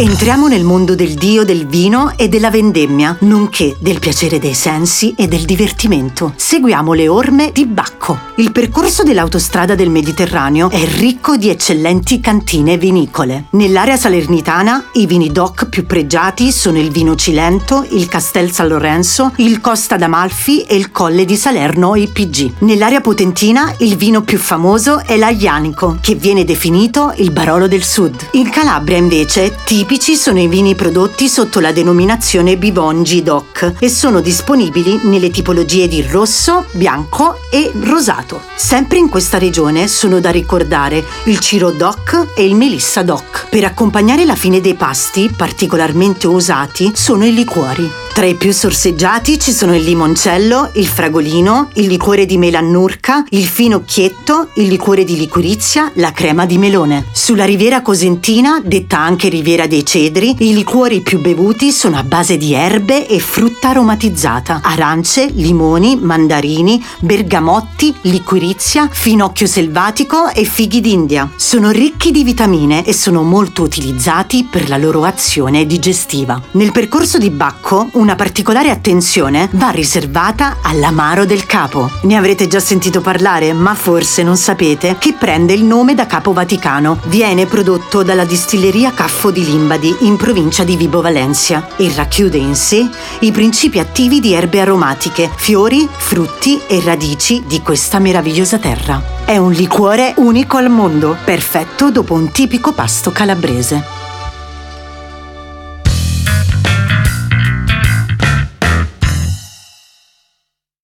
Entriamo nel mondo del dio del vino e della vendemmia, nonché del piacere dei sensi e del divertimento. Seguiamo le orme di Bacco. Il percorso dell'autostrada del Mediterraneo è ricco di eccellenti cantine vinicole. Nell'area salernitana i vini DOC più pregiati sono il vino Cilento, il Castel San Lorenzo, il Costa d'Amalfi e il Colle di Salerno IPG. Nell'area potentina il vino più famoso è l'Aglianico, che viene definito il Barolo del Sud. In Calabria invece tipico tipici sono i vini prodotti sotto la denominazione Bivongi DOC e sono disponibili nelle tipologie di rosso, bianco e rosato. Sempre in questa regione sono da ricordare il Ciro DOC e il Melissa DOC. Per accompagnare la fine dei pasti, particolarmente usati, sono i liquori. Tra i più sorseggiati ci sono il limoncello, il fragolino, il liquore di melannurca, il finocchietto, il liquore di liquirizia, la crema di melone. Sulla riviera cosentina, detta anche riviera dei cedri, i liquori più bevuti sono a base di erbe e frutta aromatizzata, arance, limoni, mandarini, bergamotti, liquirizia, finocchio selvatico e fighi d'India. Sono ricchi di vitamine e sono molto utilizzati per la loro azione digestiva. Nel percorso di Bacco, un una particolare attenzione va riservata all'amaro del capo. Ne avrete già sentito parlare, ma forse non sapete che prende il nome da Capo Vaticano. Viene prodotto dalla distilleria Caffo di Limbadi in provincia di Vibo Valencia e racchiude in sé i principi attivi di erbe aromatiche, fiori, frutti e radici di questa meravigliosa terra. È un liquore unico al mondo, perfetto dopo un tipico pasto calabrese.